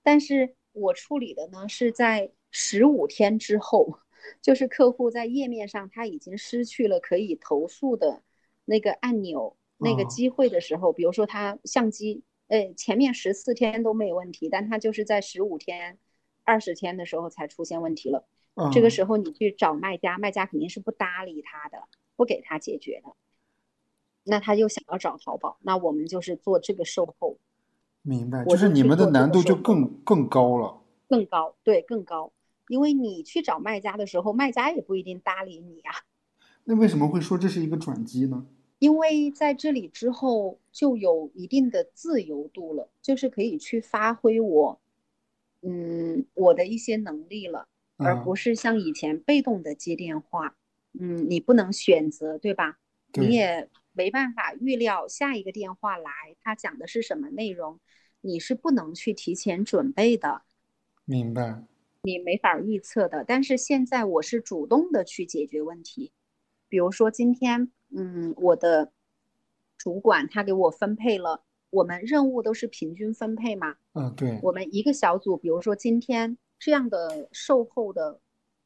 但是我处理的呢，是在十五天之后，就是客户在页面上他已经失去了可以投诉的那个按钮。那个机会的时候，比如说他相机，呃，前面十四天都没有问题，但他就是在十五天、二十天的时候才出现问题了。这个时候你去找卖家，卖家肯定是不搭理他的。不给他解决的，那他又想要找淘宝，那我们就是做这个售后。明白，就是你们的难度就更更高了。更高，对，更高，因为你去找卖家的时候，卖家也不一定搭理你啊。<laughs> 那为什么会说这是一个转机呢？因为在这里之后就有一定的自由度了，就是可以去发挥我，嗯，我的一些能力了，而不是像以前被动的接电话。嗯，你不能选择，对吧？你也没办法预料下一个电话来他讲的是什么内容，你是不能去提前准备的。明白。你没法预测的，但是现在我是主动的去解决问题。比如说今天，嗯，我的主管他给我分配了，我们任务都是平均分配嘛。嗯，对。我们一个小组，比如说今天这样的售后的，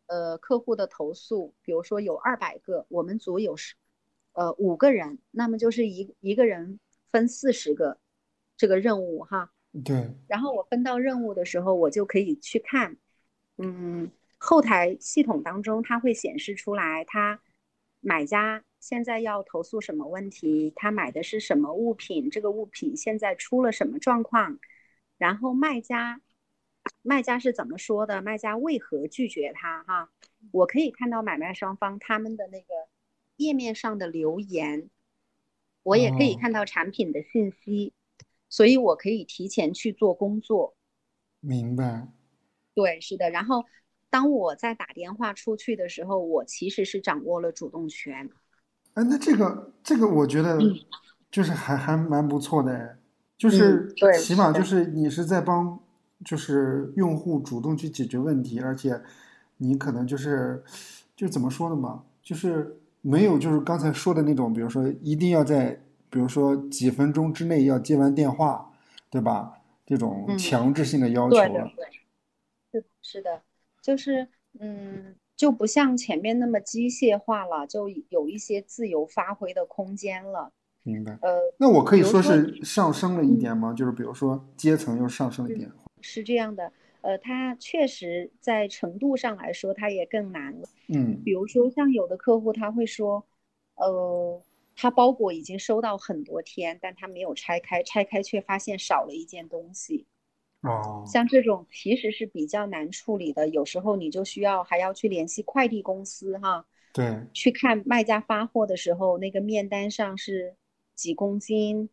呃，客户的投诉，比如说有二百个，我们组有十，呃，五个人，那么就是一一个人分四十个这个任务哈。对。然后我分到任务的时候，我就可以去看，嗯，后台系统当中它会显示出来他。买家现在要投诉什么问题？他买的是什么物品？这个物品现在出了什么状况？然后卖家，卖家是怎么说的？卖家为何拒绝他？哈，我可以看到买卖双方他们的那个页面上的留言，我也可以看到产品的信息，所以我可以提前去做工作。明白。对，是的，然后。当我在打电话出去的时候，我其实是掌握了主动权。哎，那这个这个，我觉得就是还还蛮不错的，就是起码就是你是在帮，就是用户主动去解决问题，而且你可能就是就怎么说呢嘛，就是没有就是刚才说的那种，比如说一定要在比如说几分钟之内要接完电话，对吧？这种强制性的要求了。是是的。就是，嗯，就不像前面那么机械化了，就有一些自由发挥的空间了。明白。呃，那我可以说是上升了一点吗？就是比如说阶层又上升了一点。是这样的，呃，它确实在程度上来说，它也更难了。嗯。比如说像有的客户他会说，呃，他包裹已经收到很多天，但他没有拆开，拆开却发现少了一件东西。哦，像这种其实是比较难处理的，有时候你就需要还要去联系快递公司哈，对，去看卖家发货的时候那个面单上是几公斤，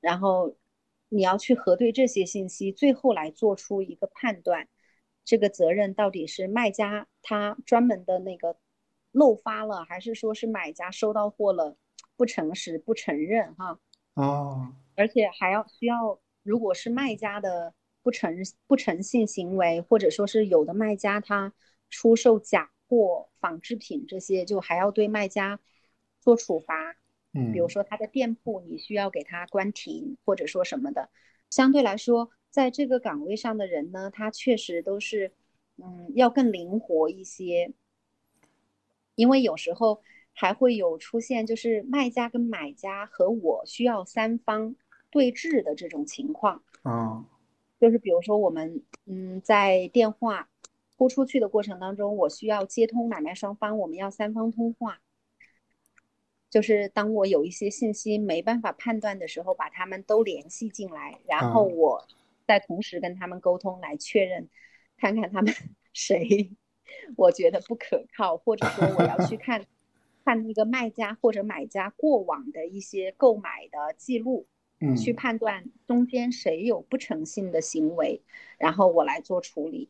然后你要去核对这些信息，最后来做出一个判断，这个责任到底是卖家他专门的那个漏发了，还是说是买家收到货了不诚实不承认哈？哦，而且还要需要。如果是卖家的不诚不诚信行为，或者说是有的卖家他出售假货、仿制品这些，就还要对卖家做处罚。嗯，比如说他的店铺你需要给他关停，或者说什么的。相对来说，在这个岗位上的人呢，他确实都是嗯要更灵活一些，因为有时候还会有出现，就是卖家跟买家和我需要三方。对峙的这种情况啊，就是比如说我们嗯在电话拨出去的过程当中，我需要接通买卖双方，我们要三方通话。就是当我有一些信息没办法判断的时候，把他们都联系进来，然后我再同时跟他们沟通来确认，看看他们 <laughs> 谁我觉得不可靠，或者说我要去看看那个卖家或者买家过往的一些购买的记录。去判断中间谁有不诚信的行为，然后我来做处理。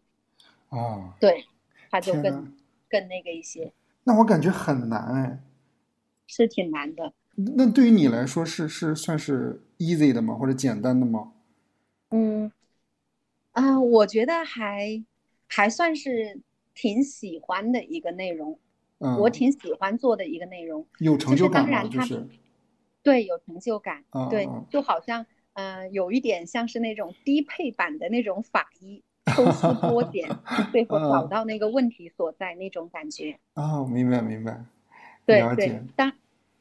哦，对，他就更更那个一些。那我感觉很难哎，是挺难的。那对于你来说是是算是 easy 的吗？或者简单的吗？嗯，啊，我觉得还还算是挺喜欢的一个内容。嗯，我挺喜欢做的一个内容，有成就感吗？就是。对，有成就感。对，就好像，嗯，有一点像是那种低配版的那种法医抽丝剥茧，最后找到那个问题所在那种感觉。哦，明白明白。对对，当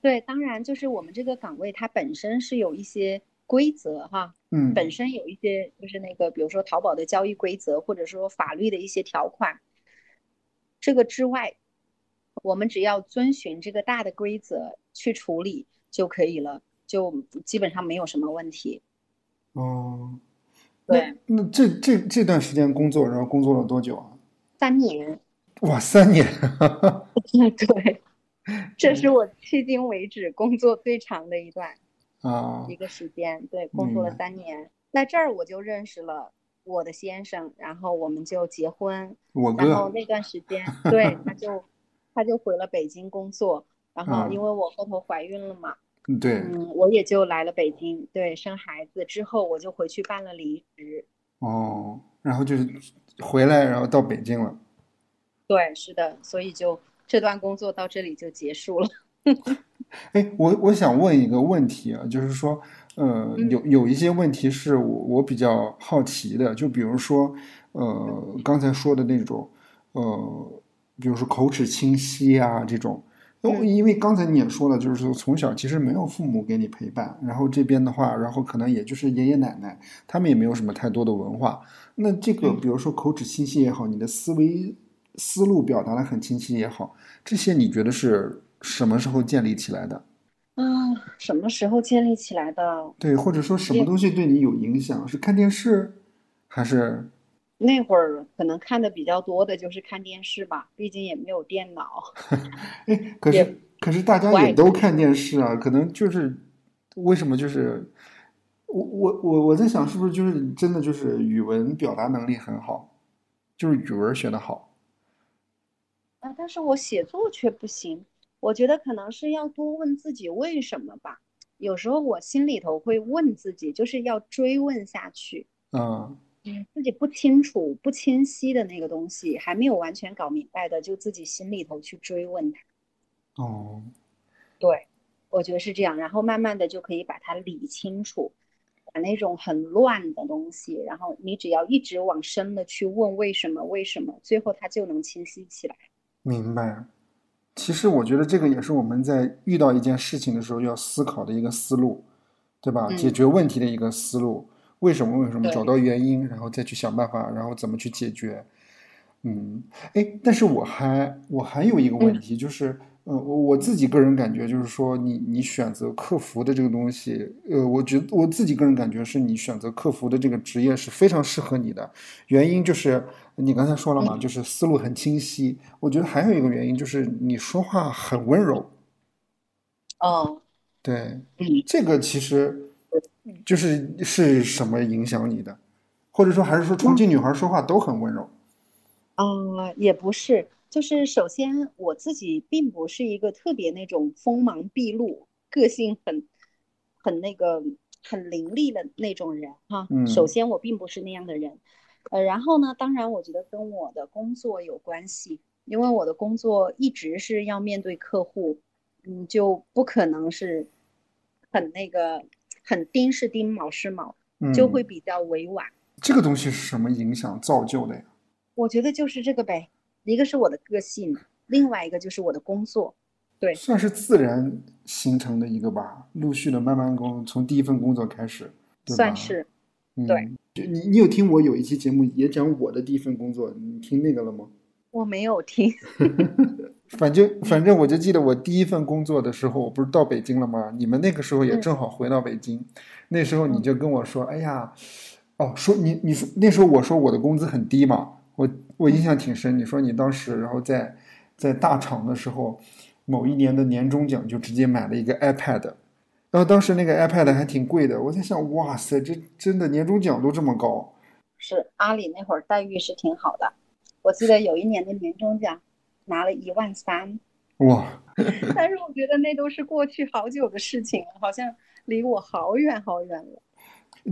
对当然就是我们这个岗位它本身是有一些规则哈，嗯，本身有一些就是那个比如说淘宝的交易规则，或者说法律的一些条款。这个之外，我们只要遵循这个大的规则去处理就可以了，就基本上没有什么问题。哦，对，那这这这段时间工作，然后工作了多久啊？三年。哇，三年！<laughs> <laughs> 对，<laughs> 这是我迄今为止工作最长的一段啊一个时间。对，工作了三年，在这儿我就认识了我的先生，然后我们就结婚。我。然后那段时间，<laughs> 对，他就他就回了北京工作，然后因为我后头怀孕了嘛，对，嗯，我也就来了北京，对，生孩子之后我就回去办了离职。哦，然后就是回来，然后到北京了。对，是的，所以就这段工作到这里就结束了。<laughs> 哎，我我想问一个问题啊，就是说，呃，有有一些问题是我我比较好奇的，就比如说，呃，刚才说的那种，呃，比如说口齿清晰啊这种，因为刚才你也说了，就是说从小其实没有父母给你陪伴，然后这边的话，然后可能也就是爷爷奶奶，他们也没有什么太多的文化，那这个比如说口齿清晰也好，你的思维。思路表达的很清晰也好，这些你觉得是什么时候建立起来的？啊，什么时候建立起来的？对，或者说什么东西对你有影响？是看电视，还是那会儿可能看的比较多的就是看电视吧，毕竟也没有电脑。<laughs> 哎，可是可是大家也都看电视啊，可能就是为什么就是我我我我在想，是不是就是真的就是语文表达能力很好，就是语文学的好。啊，但是我写作却不行。我觉得可能是要多问自己为什么吧。有时候我心里头会问自己，就是要追问下去。嗯，嗯，自己不清楚、不清晰的那个东西，还没有完全搞明白的，就自己心里头去追问它。哦，对，我觉得是这样。然后慢慢的就可以把它理清楚，把那种很乱的东西，然后你只要一直往深了去问为什么、为什么，最后它就能清晰起来。明白，其实我觉得这个也是我们在遇到一件事情的时候要思考的一个思路，对吧？解决问题的一个思路，为什么？为什么？找到原因，然后再去想办法，然后怎么去解决？嗯，哎，但是我还我还有一个问题就是。呃，我我自己个人感觉就是说，你你选择客服的这个东西，呃，我觉得我自己个人感觉是你选择客服的这个职业是非常适合你的。原因就是你刚才说了嘛，就是思路很清晰。我觉得还有一个原因就是你说话很温柔。哦，对，这个其实就是是什么影响你的，或者说还是说重庆女孩说话都很温柔？嗯，也不是。就是首先我自己并不是一个特别那种锋芒毕露、个性很很那个很凌厉的那种人哈。嗯首先我并不是那样的人，呃，然后呢，当然我觉得跟我的工作有关系，因为我的工作一直是要面对客户，嗯，就不可能是很那个很丁是丁，卯是卯，就会比较委婉。这个东西是什么影响造就的呀？我觉得就是这个呗。一个是我的个性，另外一个就是我的工作，对，算是自然形成的一个吧，陆续的慢慢工，从第一份工作开始，算是，对。就你你有听我有一期节目也讲我的第一份工作，你听那个了吗？我没有听。<laughs> 反正反正我就记得我第一份工作的时候，我不是到北京了吗？你们那个时候也正好回到北京，那时候你就跟我说，哎呀，哦，说你你说那时候我说我的工资很低嘛。我我印象挺深，你说你当时然后在在大厂的时候，某一年的年终奖就直接买了一个 iPad，然后当时那个 iPad 还挺贵的，我在想，哇塞，这真的年终奖都这么高？是阿里那会儿待遇是挺好的，我记得有一年的年终奖拿了一万三，哇！<laughs> 但是我觉得那都是过去好久的事情了，好像离我好远好远了。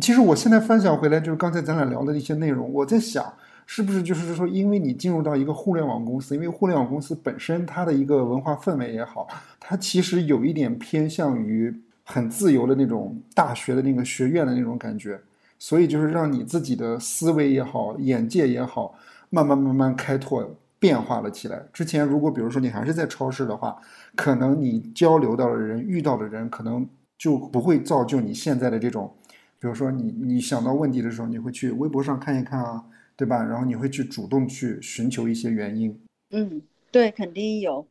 其实我现在翻想回来，就是刚才咱俩聊的一些内容，我在想。是不是就是说，因为你进入到一个互联网公司，因为互联网公司本身它的一个文化氛围也好，它其实有一点偏向于很自由的那种大学的那个学院的那种感觉，所以就是让你自己的思维也好，眼界也好，慢慢慢慢开拓变化了起来。之前如果比如说你还是在超市的话，可能你交流到的人、遇到的人，可能就不会造就你现在的这种，比如说你你想到问题的时候，你会去微博上看一看啊。对吧？然后你会去主动去寻求一些原因。嗯，对，肯定有。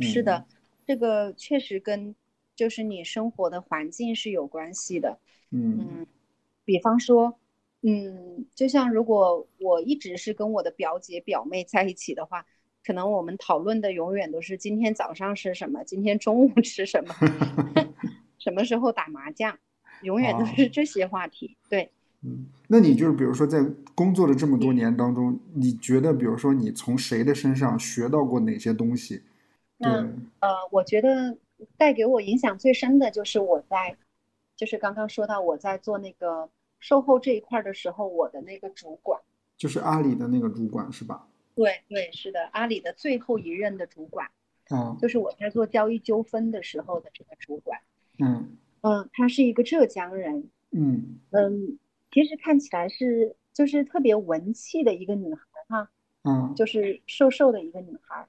是的，这个确实跟就是你生活的环境是有关系的。嗯，比方说，嗯，就像如果我一直是跟我的表姐表妹在一起的话，可能我们讨论的永远都是今天早上吃什么，今天中午吃什么，<laughs> 什么时候打麻将，永远都是这些话题。对。嗯，那你就是比如说在工作的这么多年当中，你觉得比如说你从谁的身上学到过哪些东西？对，呃，我觉得带给我影响最深的就是我在，就是刚刚说到我在做那个售后这一块的时候，我的那个主管，就是阿里的那个主管是吧？对对，是的，阿里的最后一任的主管，嗯，就是我在做交易纠纷的时候的这个主管，嗯。嗯，他是一个浙江人，嗯。嗯。其实看起来是就是特别文气的一个女孩哈，嗯，就是瘦瘦的一个女孩。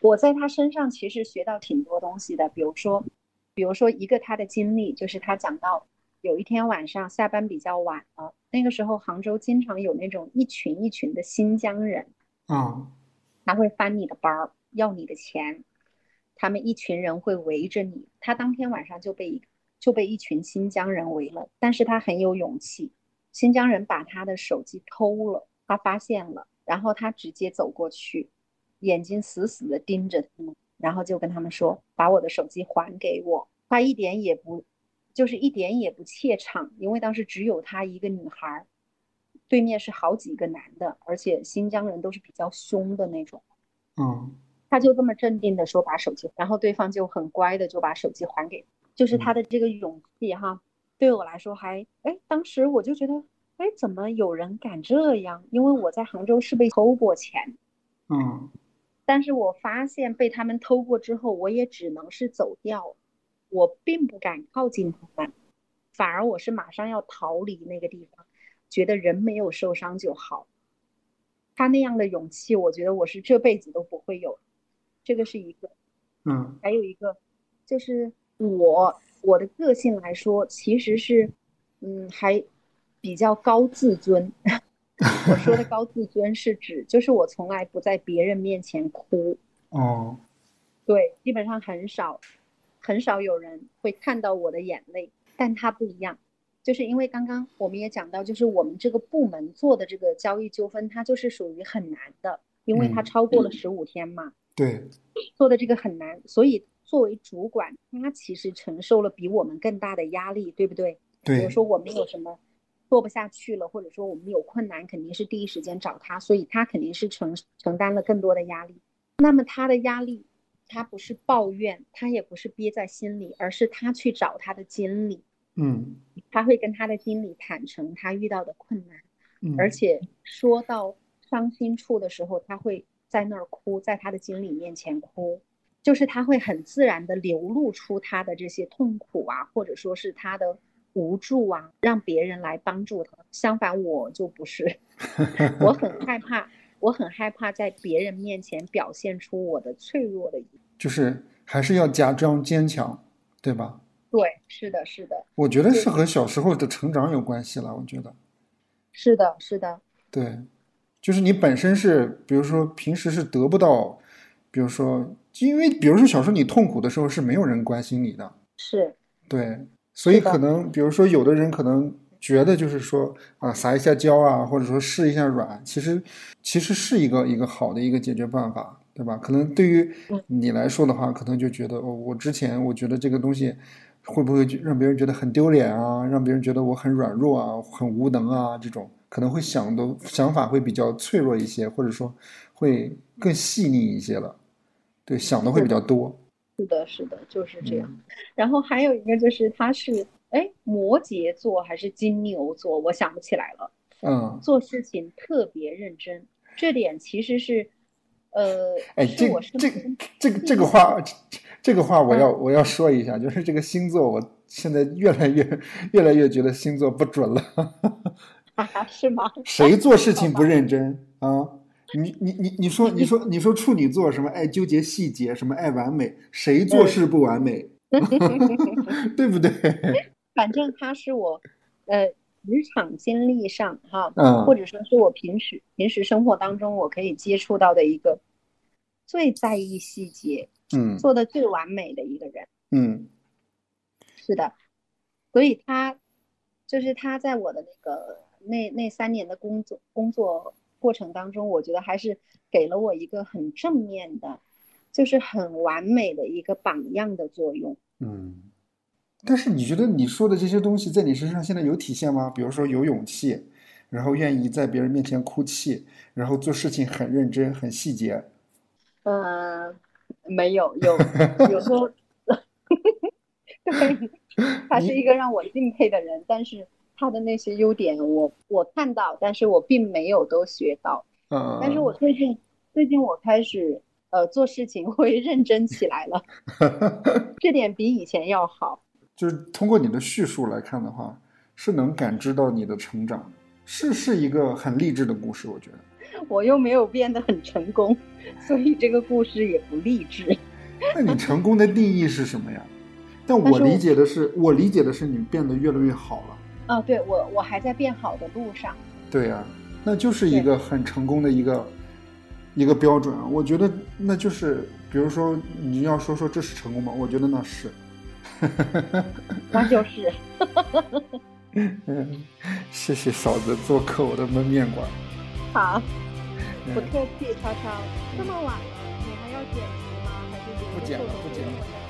我在她身上其实学到挺多东西的，比如说，比如说一个她的经历，就是她讲到有一天晚上下班比较晚了，那个时候杭州经常有那种一群一群的新疆人，嗯，他会翻你的包要你的钱，他们一群人会围着你，他当天晚上就被就被一群新疆人围了，但是他很有勇气。新疆人把他的手机偷了，他发现了，然后他直接走过去，眼睛死死的盯着他们，然后就跟他们说：“把我的手机还给我。”他一点也不，就是一点也不怯场，因为当时只有他一个女孩，对面是好几个男的，而且新疆人都是比较凶的那种。嗯，他就这么镇定的说：“把手机。”然后对方就很乖的就把手机还给，就是他的这个勇气哈。对我来说还哎，当时我就觉得哎，怎么有人敢这样？因为我在杭州是被偷过钱，嗯，但是我发现被他们偷过之后，我也只能是走掉，我并不敢靠近他们，反而我是马上要逃离那个地方，觉得人没有受伤就好。他那样的勇气，我觉得我是这辈子都不会有，这个是一个，嗯，还有一个就是我。我的个性来说，其实是，嗯，还比较高自尊。<laughs> 我说的高自尊是指，就是我从来不在别人面前哭。哦，对，基本上很少，很少有人会看到我的眼泪。但他不一样，就是因为刚刚我们也讲到，就是我们这个部门做的这个交易纠纷，它就是属于很难的，因为它超过了十五天嘛。对，做的这个很难，所以。作为主管，他其实承受了比我们更大的压力，对不对？对。比如说我们有什么做不下去了，或者说我们有困难，肯定是第一时间找他，所以他肯定是承承担了更多的压力。那么他的压力，他不是抱怨，他也不是憋在心里，而是他去找他的经理，嗯，他会跟他的经理坦诚他遇到的困难，嗯，而且说到伤心处的时候，他会在那儿哭，在他的经理面前哭。就是他会很自然的流露出他的这些痛苦啊，或者说是他的无助啊，让别人来帮助他。相反，我就不是，<laughs> 我很害怕，我很害怕在别人面前表现出我的脆弱的一面。就是还是要假装坚强，对吧？对，是的，是的。我觉得是和小时候的成长有关系了。我觉得是的，是的。对，就是你本身是，比如说平时是得不到，比如说。因为，比如说，小时候你痛苦的时候是没有人关心你的，是，对，所以可能，比如说，有的人可能觉得就是说啊，撒一下娇啊，或者说试一下软，其实其实是一个一个好的一个解决办法，对吧？可能对于你来说的话，可能就觉得哦，我之前我觉得这个东西会不会让别人觉得很丢脸啊，让别人觉得我很软弱啊，很无能啊，这种可能会想的想法会比较脆弱一些，或者说会更细腻一些了。对，想的会比较多。是的，是的，就是这样。然后还有一个就是，他是哎，摩羯座还是金牛座？我想不起来了。嗯。做事情特别认真，这点其实是，呃，哎，这这这个这个话，这个话我要我要说一下，就是这个星座，我现在越来越越来越觉得星座不准了。<laughs> 啊，是吗？谁做事情不 <laughs> 认真啊？你你你你说你说你说处女座什么爱纠结细节，什么爱完美，谁做事不完美？<laughs> 对不对？<laughs> 反正他是我，呃，职场经历上哈，嗯，或者说是我平时平时生活当中我可以接触到的一个最在意细节、嗯做的最完美的一个人。嗯是的，所以他就是他在我的那个那那三年的工作工作过程当中，我觉得还是给了我一个很正面的，就是很完美的一个榜样的作用。嗯。但是你觉得你说的这些东西在你身上现在有体现吗？比如说有勇气，然后愿意在别人面前哭泣，然后做事情很认真、很细节。嗯，没有，有有时候，<laughs> 对，<laughs> 他是一个让我敬佩的人，但是他的那些优点我我看到，但是我并没有都学到。嗯，但是我最近最近我开始呃做事情会认真起来了，<laughs> 这点比以前要好。就是通过你的叙述来看的话，是能感知到你的成长，是是一个很励志的故事，我觉得。<laughs> 我又没有变得很成功，所以这个故事也不励志。那你成功的定义是什么呀？但 <laughs> 我理解的是，我理解的是你变得越来越好了。啊，对我我还在变好的路上。对呀、那就是一个很成功的一个一个标准啊。我觉得那就是，比如说你要说说这是成功吗？我觉得那是。那就 <laughs> 是。嗯，谢谢嫂子做客我的焖面馆。好，嗯不客气，超超。这么晚了，你还要剪辑吗？还是不剪了不剪了了。